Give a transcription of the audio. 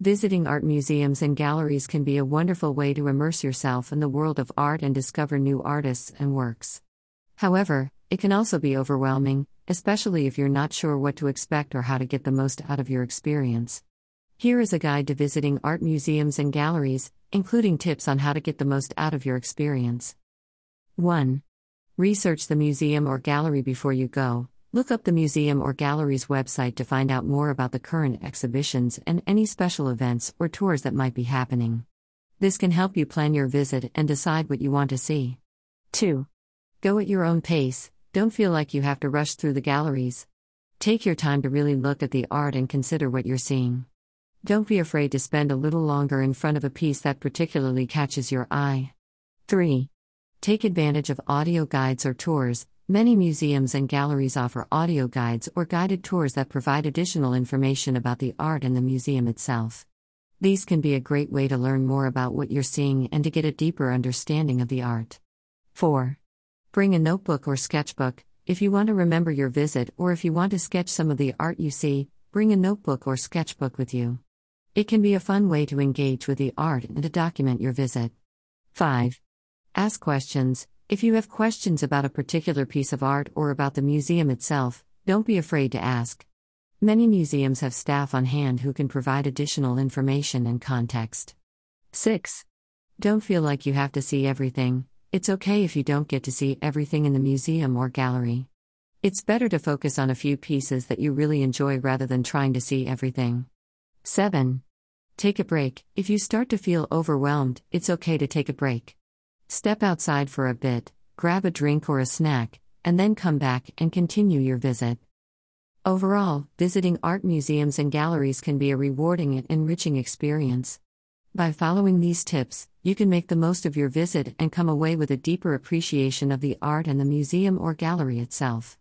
Visiting art museums and galleries can be a wonderful way to immerse yourself in the world of art and discover new artists and works. However, it can also be overwhelming, especially if you're not sure what to expect or how to get the most out of your experience. Here is a guide to visiting art museums and galleries, including tips on how to get the most out of your experience. 1. Research the museum or gallery before you go. Look up the museum or gallery's website to find out more about the current exhibitions and any special events or tours that might be happening. This can help you plan your visit and decide what you want to see. 2. Go at your own pace, don't feel like you have to rush through the galleries. Take your time to really look at the art and consider what you're seeing. Don't be afraid to spend a little longer in front of a piece that particularly catches your eye. 3. Take advantage of audio guides or tours, Many museums and galleries offer audio guides or guided tours that provide additional information about the art and the museum itself. These can be a great way to learn more about what you're seeing and to get a deeper understanding of the art. 4. Bring a notebook or sketchbook. If you want to remember your visit or if you want to sketch some of the art you see, bring a notebook or sketchbook with you. It can be a fun way to engage with the art and to document your visit. 5. Ask questions. If you have questions about a particular piece of art or about the museum itself, don't be afraid to ask. Many museums have staff on hand who can provide additional information and context. 6. Don't feel like you have to see everything, it's okay if you don't get to see everything in the museum or gallery. It's better to focus on a few pieces that you really enjoy rather than trying to see everything. 7. Take a break. If you start to feel overwhelmed, it's okay to take a break. Step outside for a bit, grab a drink or a snack, and then come back and continue your visit. Overall, visiting art museums and galleries can be a rewarding and enriching experience. By following these tips, you can make the most of your visit and come away with a deeper appreciation of the art and the museum or gallery itself.